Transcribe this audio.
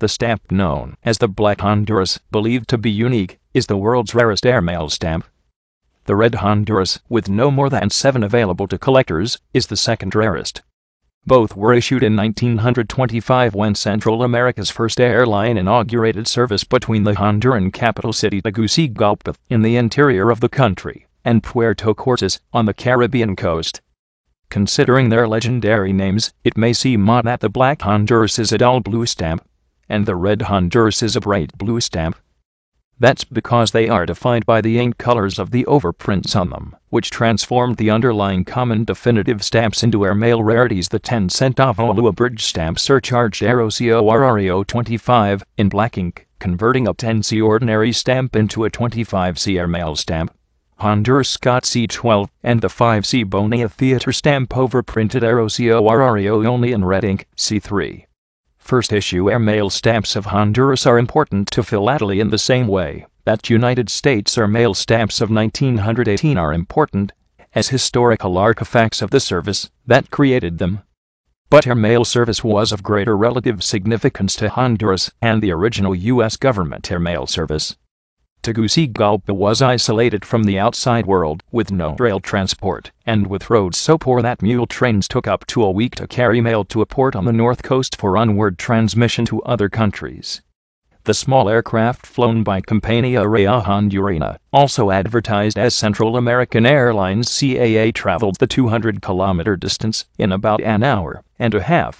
The stamp known as the Black Honduras, believed to be unique, is the world's rarest airmail stamp. The Red Honduras, with no more than seven available to collectors, is the second rarest. Both were issued in 1925 when Central America's first airline inaugurated service between the Honduran capital city Tegucigalpa in the interior of the country and Puerto Cortes on the Caribbean coast. Considering their legendary names, it may seem odd that the Black Honduras is a dull blue stamp and the Red Honduras is a bright blue stamp. That's because they are defined by the ink colors of the overprints on them, which transformed the underlying common definitive stamps into airmail rarities. The 10 centavo Bridge stamp surcharged Aero Correo 25 in black ink, converting a 10C ordinary stamp into a 25C airmail stamp. Honduras Scott C12 and the 5C Bonilla Theater stamp overprinted Aero Correo only in red ink, C3. First issue airmail stamps of Honduras are important to philately in the same way that United States airmail stamps of 1918 are important as historical artifacts of the service that created them. But airmail service was of greater relative significance to Honduras and the original U.S. government airmail service. Tegucigalpa was isolated from the outside world, with no rail transport, and with roads so poor that mule trains took up to a week to carry mail to a port on the north coast for onward transmission to other countries. The small aircraft flown by Compañía Aérea Hondurana, also advertised as Central American Airlines CAA traveled the 200 kilometer distance in about an hour and a half